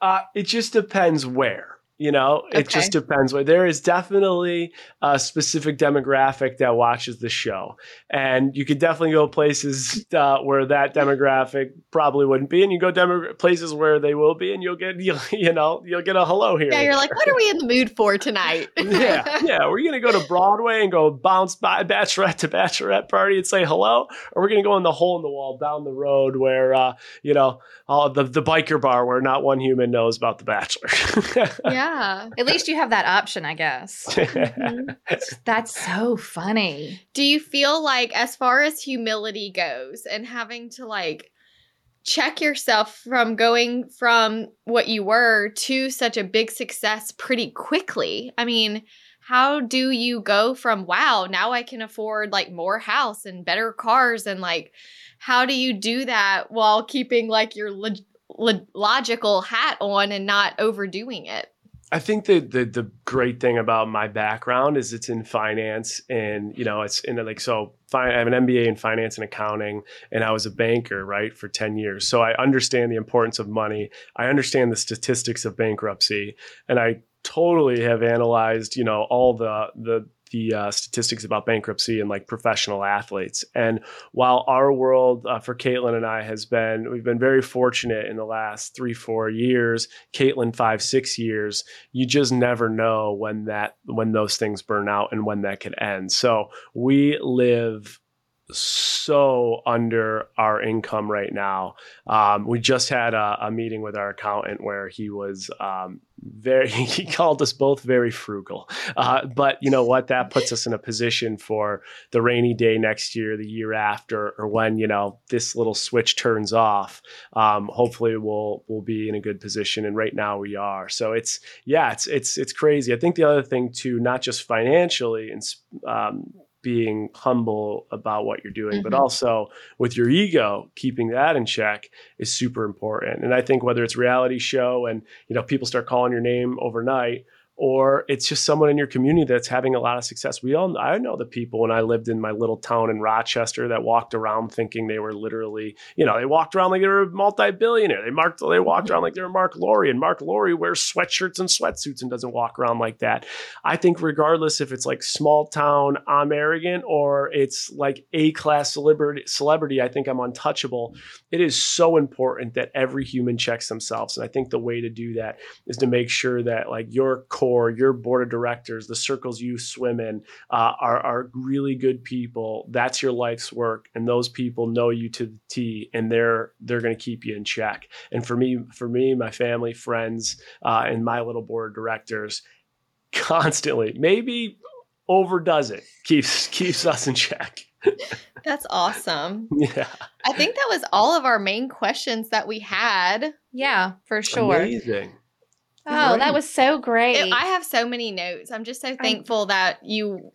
uh, it just depends where. You know, it Okay. just depends where. There is definitely a specific demographic that watches the show, and you could definitely go places uh, where that demographic probably wouldn't be, and you go demo- places where they will be, and you'll get you, [LAUGHS] you know you'll get a hello here. yeah you're there. like what are we in the mood for tonight [LAUGHS] yeah, yeah. We're gonna go to Broadway and go bounce by bachelorette to bachelorette party and say hello, or we're gonna go in the hole in the wall down the road where uh, you know all the the biker bar where not one human knows about the Bachelor. [LAUGHS] yeah At least you have that option, I guess. [LAUGHS] Mhm. [LAUGHS] That's so funny. do you feel like as far as humility goes and having to like check yourself from going from what you were to such a big success pretty quickly i mean how do you go from wow now i can afford like more house and better cars and like how do you do that while keeping like your log- lo- logical hat on and not overdoing it I think the, the the great thing about my background is it's in finance, and you know it's in like so. I have an MBA in finance and accounting, and I was a banker right for ten years. So I understand the importance of money. I understand the statistics of bankruptcy, and I totally have analyzed you know all the the the uh, statistics about bankruptcy and like professional athletes. And while our world uh, for Kaitlyn and I has been, we've been very fortunate in the last three, four years, Kaitlyn, five, six years, you just never know when that, when those things burn out and when that could end. So we live so under our income right now. Um, we just had a, a meeting with our accountant where he was um, very, [LAUGHS] he called us both very frugal. Uh, but you know what? That puts us in a position for the rainy day next year, the year after, or when you know this little switch turns off. Um, hopefully, we'll we'll be in a good position. And right now, we are. So it's yeah, it's it's it's crazy. I think the other thing too, not just financially and um, being humble about what you're doing, but Mhm. also with your ego, keeping that in check is super important. And I think whether it's reality show and you know people start calling your name overnight, or it's just someone in your community that's having a lot of success. We all I know the people when I lived in my little town in Rochester that walked around thinking they were literally, you know, they walked around like they were a multi-billionaire. They marked they walked around like they were Marc Lore, and Marc Lore wears sweatshirts and sweatsuits and doesn't walk around like that. I think regardless if it's like small town, I'm arrogant, or it's like A class celebrity celebrity, I think I'm untouchable. It is so important that every human checks themselves. And I think the way to do that is to make sure that like your core, your board of directors, the circles you swim in uh, are, are really good people. That's your life's work. And those people know you to the T and they're, they're going to keep you in check. And for me, for me, my family, friends, uh, and my little board of directors constantly, maybe overdoes it, keeps, keeps us in check. [LAUGHS] That's awesome. Yeah. I think that was all of our main questions that we had. Yeah, for sure. Amazing. Oh, that was so great. It- I have so many notes. I'm just so thankful that you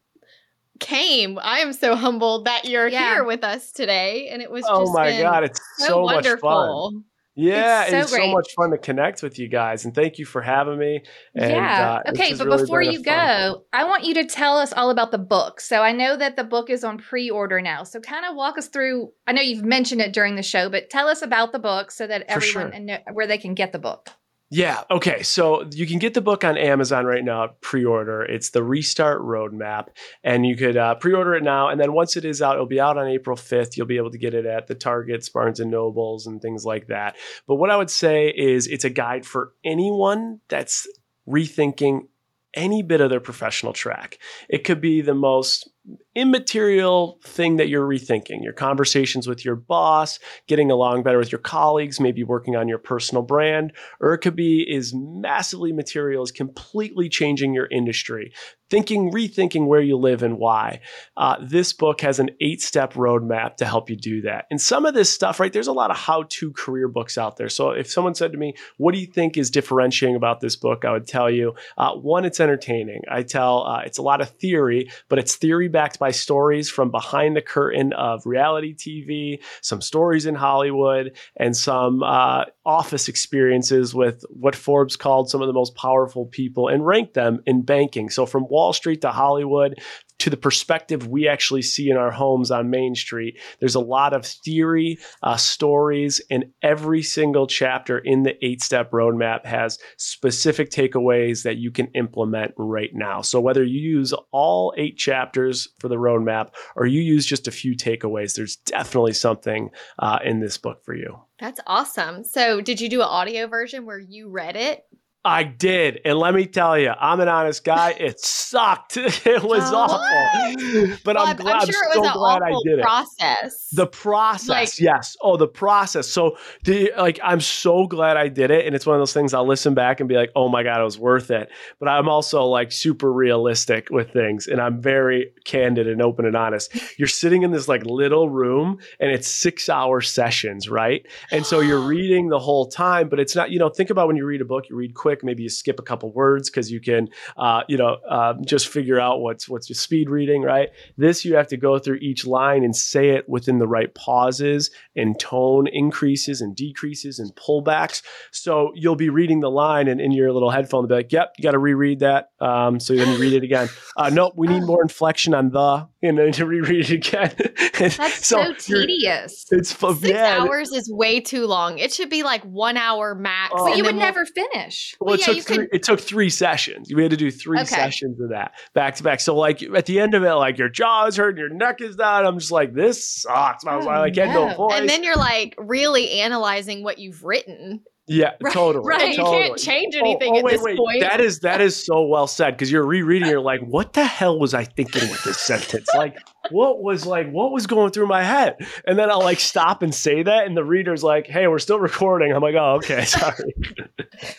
came. I am so humbled that you're Yeah. here with us today. And it was Oh just my God. It's so, so, much fun. wonderful. Yeah, It's it's, so it's so much fun to connect with you guys, and thank you for having me. And, yeah. uh, okay, but really before been a you fun- go, I want you to tell us all about the book. So I know that the book is on pre-order now. So kind of walk us through. I know you've mentioned it during the show, but tell us about the book so that For everyone sure. and know where they can get the book. Yeah. Okay. So you can get the book on Amazon right now, pre-order. It's the Restart Roadmap, and you could uh, pre-order it now. And then once it is out, it'll be out on April fifth. You'll be able to get it at the Targets, Barnes and Nobles, and things like that. But what I would say is, it's a guide for anyone that's rethinking any bit of their professional track. It could be the most immaterial thing that you're rethinking your conversations with your boss getting along better with your colleagues maybe working on your personal brand or it could be is massively material is completely changing your industry. Thinking rethinking where you live and why. Uh, this book has an eight step roadmap to help you do that. And some of this stuff right there's a lot of how to career books out there. So if someone said to me what do you think is differentiating about this book? I would tell you uh, one it's entertaining. I tell uh, it's a lot of theory but it's theory backed by stories from behind the curtain of reality tv some stories in hollywood and some uh, office experiences with what Forbes called some of the most powerful people and ranked them in banking. So from Wall Street to Hollywood to the perspective we actually see in our homes on Main Street, there's a lot of theory, uh, stories, and every single chapter in the eight step roadmap has specific takeaways that you can implement right now. So whether you use all eight chapters for the roadmap or you use just a few takeaways, there's definitely something uh, in this book for you. That's awesome. So, did you do an audio version where you read it? I did. And let me tell you, I'm an honest guy. It sucked. [LAUGHS] It was Oh, awful. But Well, I'm, glad, I'm sure so it was an glad I awful did it. process. The process, Like- yes. Oh, the process. So, the like, I'm so glad I did it, and it's one of those things I'll listen back and be like, "Oh my god, it was worth it." But I'm also like super realistic with things, and I'm very candid and open and honest. You're sitting in this like little room, and it's six hour sessions, right? And so you're [GASPS] reading the whole time, but it's not. You know, think about when you read a book, you read quick, maybe you skip a couple words because you can, uh, you know, uh, just figure out what's what's your speed reading, right? This you have to go through each line and say it within the right pauses and tone increases and decreases and pullbacks. So you'll be reading the line and in your little headphone, they'll be like, "Yep, you got to reread that." Um, so then you read it again. Uh, nope, we need more inflection on the, and then to reread it again. [LAUGHS] That's so, you're- tedious. It's fu- Six yeah. hours is way too long. It should be like one hour max. Oh. But and you would we'll- never finish. Well, it took three. could- It took three sessions. We had to do three Okay. sessions of that back to back. So, like at the end of it, like your jaw is hurting, your neck is down. I'm just like, this sucks. I was Oh, like, I can't no. a voice. And then you're like really analyzing what you've written. Yeah, [LAUGHS] Right, totally. Right. You can't change Oh, anything oh, at wait, this wait. point. That is that is so well said because you're rereading. You're like, what the hell was I thinking with this sentence? Like, what was like, what was going through my head? And then I'll like stop and say that, and the reader's like, hey, we're still recording. I'm like, oh, okay, [LAUGHS] sorry.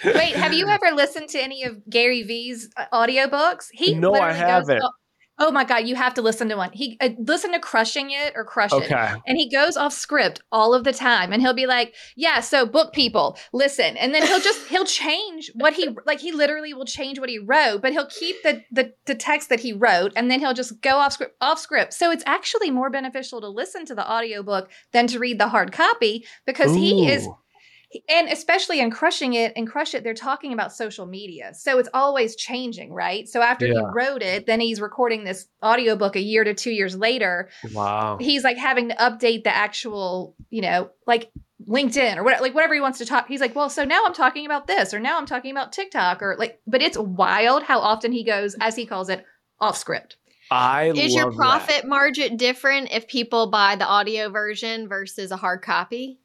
Wait, have you ever listened to any of Gary Vee's uh, audiobooks? He No, I haven't. o- Oh my god, you have to listen to one. He uh, listen to Crushing It or Crush It. And he goes off script all of the time and he'll be like, "Yeah, so book people, listen." And then he'll just he'll change what he like he literally will change what he wrote, but he'll keep the the the text that he wrote and then he'll just go off script off script. So it's actually more beneficial to listen to the audiobook than to read the hard copy because he is Ooh. And especially in crushing it and crush it they're talking about social media so it's always changing right so after he wrote it then he's recording this audiobook a year to two years later Wow. he's like having to update the actual you know like linkedin or what like whatever he wants to talk he's like well so now i'm talking about this or now i'm talking about tiktok or like but it's wild how often he goes as he calls it off script I Is your love that. profit margin different if people buy the audio version versus a hard copy?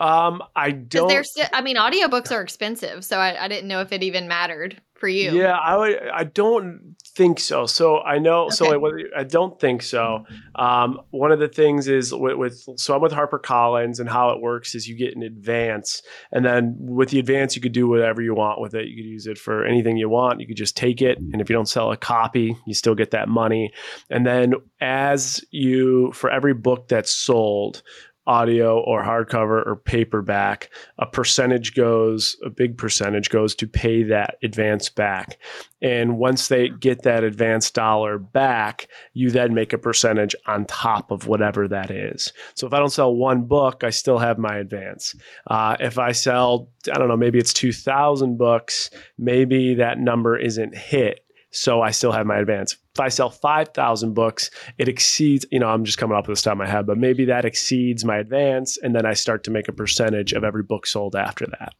Um, I don't. they're I mean, audiobooks are expensive, so I, I didn't know if it even mattered for you. Yeah, I would. I don't think so. So I know. So Okay. like, whether- I don't think so. Um, one of the things is with, with so I'm with HarperCollins, and how it works is you get an advance, and then with the advance, you could do whatever you want with it. You could use it for anything you want. You could just take it, and if you don't sell a copy, you still get that money. And then as you for every book that's sold. Audio or hardcover or paperback, a percentage goes, a big percentage goes to pay that advance back. And once they get that advance dollar back, you then make a percentage on top of whatever that is. So if I don't sell one book, I still have my advance. Uh, if I sell, I don't know, maybe it's 2,000 books, maybe that number isn't hit. So I still have my advance. If I sell 5,000 books, it exceeds, you know, I'm just coming up with this top of my head, but maybe that exceeds my advance. And then I start to make a percentage of every book sold after that.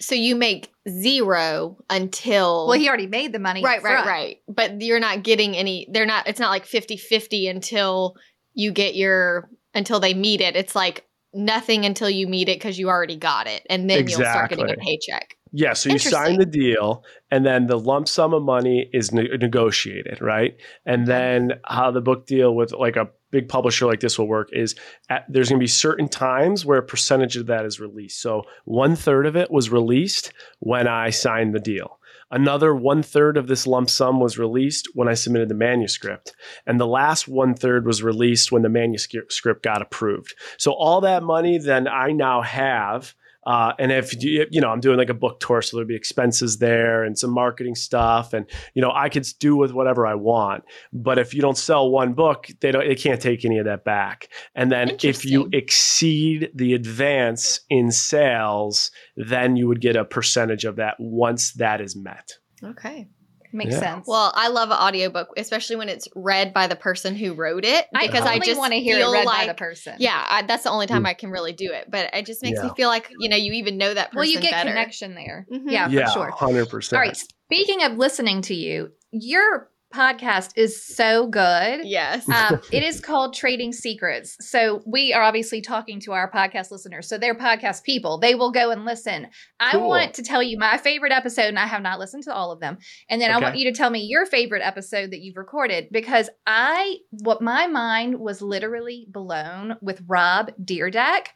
So you make zero until. well he already made the money right, right, front. right. But you're not getting any, they're not, it's not like 50 50 until you get your, until they meet it. It's like nothing until you meet it because you already got it. And then you'll start getting a paycheck. Yeah, so you sign the deal, and then the lump sum of money is ne- negotiated, right? And then how the book deal with like a big publisher like this will work is at, there's going to be certain times where a percentage of that is released. So one third of it was released when I signed the deal. Another one third of this lump sum was released when I submitted the manuscript. And the last one third was released when the manuscript got approved. So all that money then I now have. Uh, and if you, you know, I'm doing like a book tour, so there'll be expenses there and some marketing stuff, and you know, I could do with whatever I want. But if you don't sell one book, they don't, they can't take any of that back. And then if you exceed the advance in sales, then you would get a percentage of that once that is met. Okay. Makes Yeah. sense Well, I love an audiobook, especially when it's read by the person who wrote it. I Because I only just want to hear it read like, by the person. Yeah, I, that's the only time I can really do it. But it just makes me Mm. Feel like you know you even know that person Well, you get better. connection there. Mhm. Yeah, yeah, for sure. hundred percent. All right. Speaking of listening to you, your podcast is so good. Yes. Um, [LAUGHS] it is called Trading Secrets. So we are obviously talking to our podcast listeners. So they're podcast people. They will go and listen. I Cool. want to tell you my favorite episode, and I have not listened to all of them. And then I want you to tell me your favorite episode that you've recorded because I, what my mind was literally blown with Rob Dyrdek.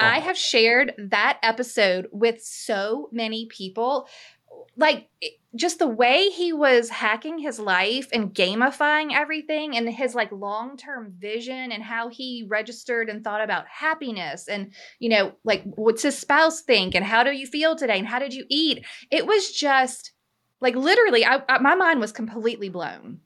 I Oh. have shared that episode with so many people. Like, it- just the way he was hacking his life and gamifying everything and his like long-term vision and how he registered and thought about happiness and you know like what's his spouse think and how do you feel today and how did you eat? It was just like literally I, I my mind was completely blown.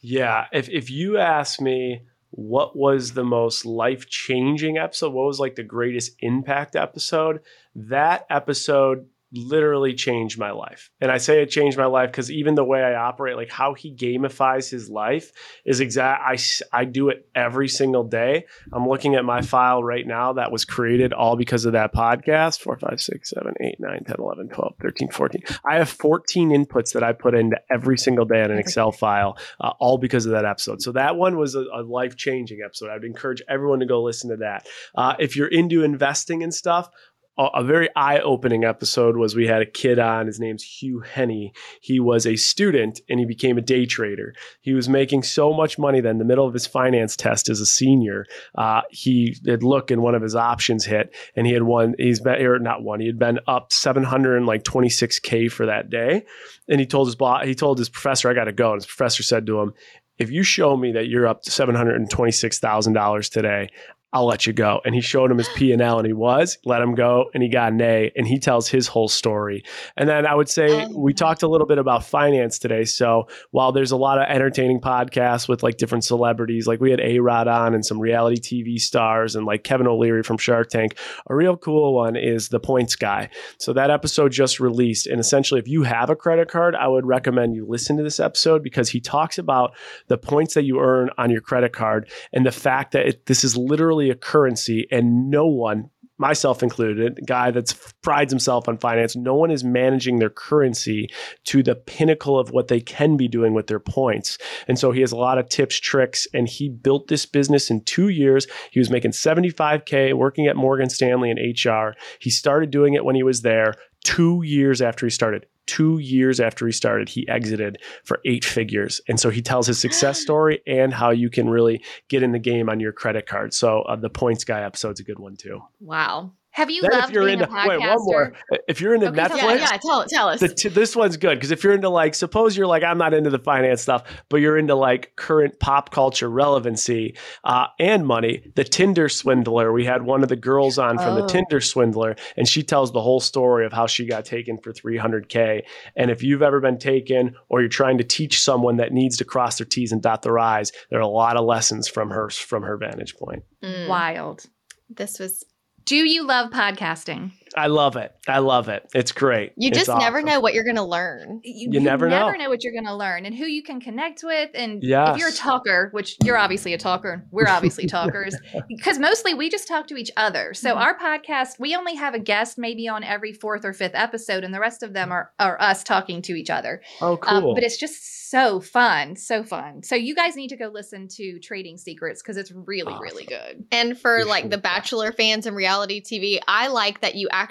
Yeah, if if you ask me what was the most life changing episode, what was like the greatest impact episode, that episode literally changed my life. And I say it changed my life because even the way I operate, like how he gamifies his life, is exact. I, I do it every single day. I'm looking at my file right now that was created all because of that podcast. Four, five, six, seven, eight, nine, 10, 11, 12, 13, 14. I have 14 inputs that I put into every single day on an Excel file uh, all because of that episode. So that one was a, a life changing episode. I'd encourage everyone to go listen to that. Uh, if you're into investing and stuff, a, very eye opening episode was we had a kid on. His name's Hugh Henne. He was a student and he became a day trader. He was making so much money that in the middle of his finance test as a senior, uh, he had look and one of his options hit and he had won. He's been or not one. He had been up seven hundred and like twenty six k for that day. And he told his boss, he told his professor, "I got to go." And his professor said to him, if you show me that you're up to $726,000 today, I'll let you go. And he showed him his P and L, and he was let him go, and he got an A, and he tells his whole story. And then I would say Oh. we talked a little bit about finance today. So while there's a lot of entertaining podcasts with like different celebrities, like we had A Rod on and some reality TV stars, and like Kevin O'Leary from Shark Tank, a real cool one is the Points Guy. So that episode just released, and essentially, if you have a credit card, I would recommend you listen to this episode because he talks about the points that you earn on your credit card and the fact that it, this is literally a currency and no one myself included guy that prides himself on finance no one is managing their currency to the pinnacle of what they can be doing with their points. And so he has a lot of tips tricks and he built this business in two years. He was making 75k working at morgan stanley in hr he started doing it when he was there two years after he started two years after he started he exited for eight figures. And so he tells his success [GASPS] story and how you can really get in the game on your credit card. So uh, the points guy episode's a good one too. Wow. Have you then loved if you're being into a podcaster? wait one more if you're into Okay, tell netflix Yeah, yeah. Tell tell us. the t- this one's good because if you're into like, suppose you're like, I'm not into the finance stuff, but you're into like current pop culture relevancy uh, and money. The Tinder swindler. We had one of the girls on from the Oh. Tinder swindler, and she tells the whole story of how she got taken for 300k. And if you've ever been taken, or you're trying to teach someone that needs to cross their T's and dot their I's, there are a lot of lessons from her from her vantage point. Mm, Wild. This was. Do you love podcasting? I love it. I love it. It's great. You It's just never know what you're going to learn. You never know. never know what you're going to learn and who you can connect with. And if you're a talker, which you're obviously a talker, and we're obviously talkers, [LAUGHS] because mostly we just talk to each other. So Mm-hmm. our podcast, we only have a guest maybe on every fourth or fifth episode, and the rest of them are, are us talking to each other. Oh, Um, cool. but it's just so fun, so fun. So you guys need to go listen to Trading Secrets because it's really, really good. And for We like should. the Bachelor fans and reality TV, I like that you actually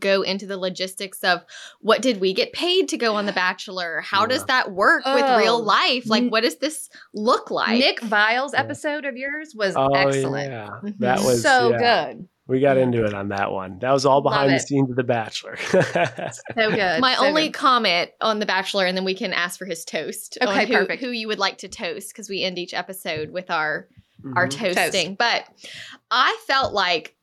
go into the logistics of what did we get paid to go on The Bachelor? How does that work with Oh, real life? Like, what does this look like? Nick Viall's Yeah. episode of yours was oh, excellent. yeah. Mhm. That was so yeah. good. We got into it on that one. That was all behind the scenes of The Bachelor. [LAUGHS] So good. [LAUGHS] My so only good. comment on The Bachelor, and then we can ask for his toast. on Okay, who, perfect. Who you would like to toast because we end each episode with our our Mhm. toasting. But I felt like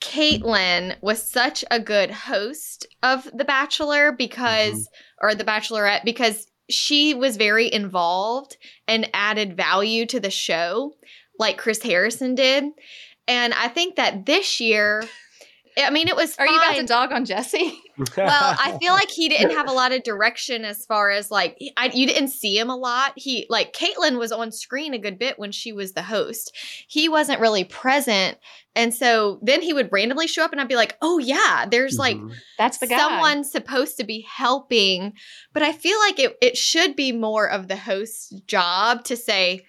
Kaitlyn was such a good host of The Bachelor because, mm-hmm. or The Bachelorette, because she was very involved and added value to the show, like Chris Harrison did. And I think that this year, I mean, it was. Are you about to dog on Jesse? [LAUGHS] Well, I feel like he didn't have a lot of direction as far as like I, you didn't see him a lot. He like Kaitlyn was on screen a good bit when she was the host. He wasn't really present, and so then he would randomly show up, and I'd be like, "Oh yeah, there's like Mhm. That's the guy. someone supposed to be helping." But I feel like it it should be more of the host's job to say.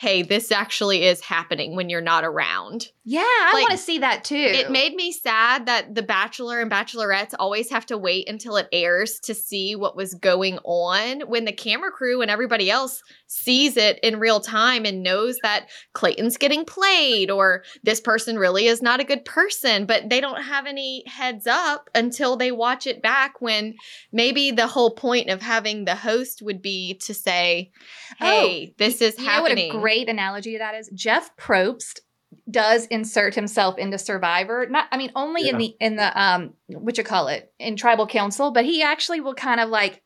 Hey, this actually is happening when you're not around Yeah, I Like, want to see that too. it made me sad that the bachelor and bachelorettes always have to wait until it airs to see what was going on when the camera crew and everybody else sees it in real time and knows that clayton's getting played or this person really is not a good person but they don't have any heads up until they watch it back when maybe the whole point of having the host would be to say oh, hey this is happening know what a great analogy to that is? Jeff Probst does insert himself into Survivor. Not, I mean, only in the in the um, what you call it in Tribal Council, but he actually will kind of like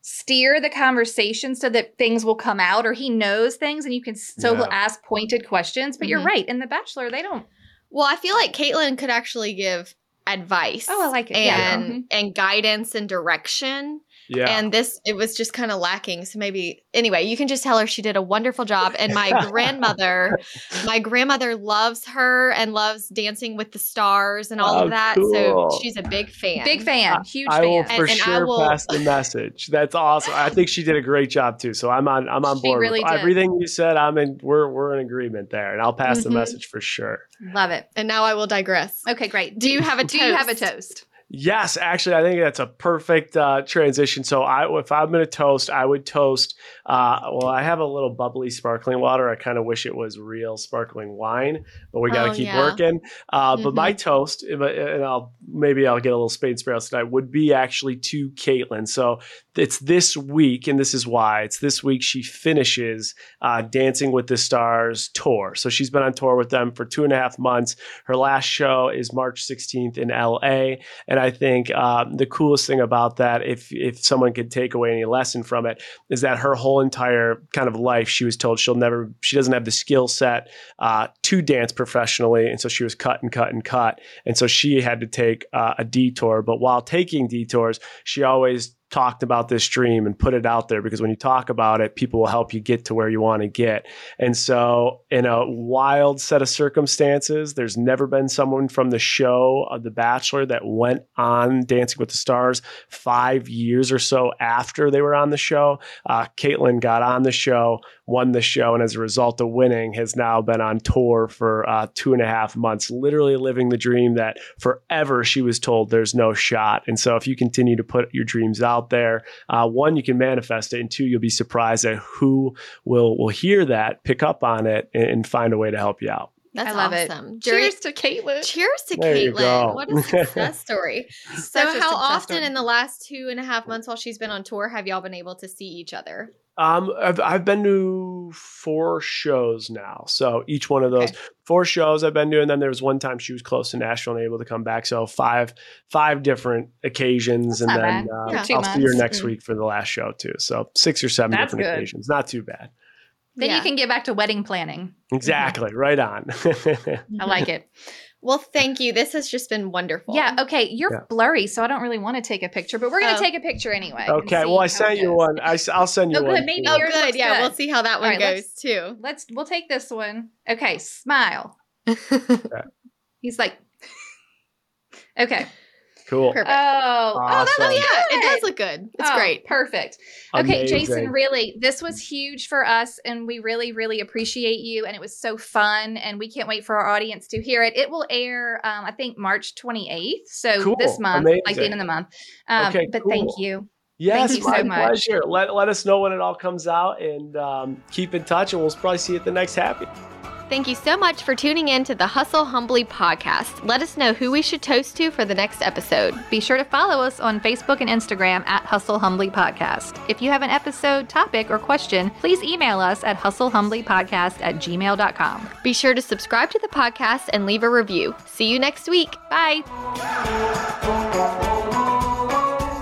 steer the conversation so that things will come out, or he knows things, and you can so he'll ask pointed questions. But you're Mhm. right. In The Bachelor, they don't. Well, I feel like Kaitlyn could actually give advice. Oh, I like it. And Yeah. Mhm. and guidance and direction. Yeah. And this it was just kind of lacking. So maybe anyway, you can just tell her she did a wonderful job. And my [LAUGHS] grandmother, my grandmother loves her and loves Dancing with the Stars and all Oh, of that. cool. So she's a big fan. Big fan, huge I will fan. for And- and I will pass the message. That's awesome. I think she did a great job too. So I'm on I'm on She board really with did. everything you said. I'm in we're we're in agreement there. And I'll pass the Mhm. message for sure. Love it. And now I will digress. Okay, great. Do you have a Do you have a toast? Yes, actually, I think that's a perfect uh, transition. So, I, if I'm going to toast, I would toast. Uh, well, I have a little bubbly sparkling water. I kind of wish it was real sparkling wine, but we got to Oh, keep yeah. working. Uh, But Mhm. my toast, and I'll maybe I'll get a little spade spray tonight, would be actually to Kaitlyn. So it's this week, and this is why it's this week. She finishes uh, Dancing with the Stars tour. So she's been on tour with them for two and a half months. Her last show is March 16th in LA. And I think um, the coolest thing about that, if if someone could take away any lesson from it, is that her whole entire kind of life, she was told she'll never, she doesn't have the skill set uh, to dance professionally, and so she was cut and cut and cut, and so she had to take uh, a detour. But while taking detours, she always talked about this dream and put it out there because when you talk about it, people will help you get to where you want to get. And so, in a wild set of circumstances, there's never been someone from the show of The Bachelor that went on Dancing with the Stars five years or so after they were on the show. Uh, Kaitlyn got on the show, won the show, and as a result of winning, has now been on tour for uh, two and a half months, literally living the dream that forever she was told there's no shot. And so, if you continue to put your dreams out there, uh, one, you can manifest it, and two, you'll be surprised at who will will hear that, pick up on it, and, and find a way to help you out. That's I love awesome. During- Cheers to Kaitlyn. Cheers to There you Kaitlyn. go. What a [LAUGHS] success story. so, how often story. in the last two and a half months while she's been on tour have y'all been able to see each other? Um, I've, I've been to four shows now. So each one of those Okay. four shows I've been doing. And then there was one time she was close to Nashville and able to come back. So five, five different occasions, That's and then uh, Yeah. I'll see her next Mm. week for the last show too. So six or seven That's different good. occasions. Not too bad. Then Yeah. you can get back to wedding planning. Exactly. Right on. [LAUGHS] I like it. Well, thank you. This has just been wonderful. Yeah. Okay. You're Yeah. blurry, so I don't really want to take a picture, but we're gonna Oh. take a picture anyway. okay. Well, I sent you one. I, will send you Oh, one. good. Maybe. Oh, good. Yeah, good. we'll see how that one right, goes let's- too. Let's. We'll take this one. Okay. Smile. [LAUGHS] He's like. [LAUGHS] Okay. Cool. Perfect. Oh. Oh, that Awesome. looks yeah, it does look good. It's Oh, great. Perfect. Okay, Jason, really, this was huge for us, and we really, really appreciate you. And it was so fun, and we can't wait for our audience to hear it. It will air, um, I think, March 28th. So Cool. this month, like the end of the month. Um, Okay, but thank you. Yes, Thank you my so much. pleasure. Let, let us know when it all comes out and um, keep in touch, and we'll probably see you at the next happy. Thank you so much for tuning in to the Hustle Humbly podcast. Let us know who we should toast to for the next episode. Be sure to follow us on Facebook and Instagram at Hustle Humbly Podcast. If you have an episode, topic, or question, please email us at hustlehumblypodcast at gmail.com. Be sure to subscribe to the podcast and leave a review. See you next week. Bye.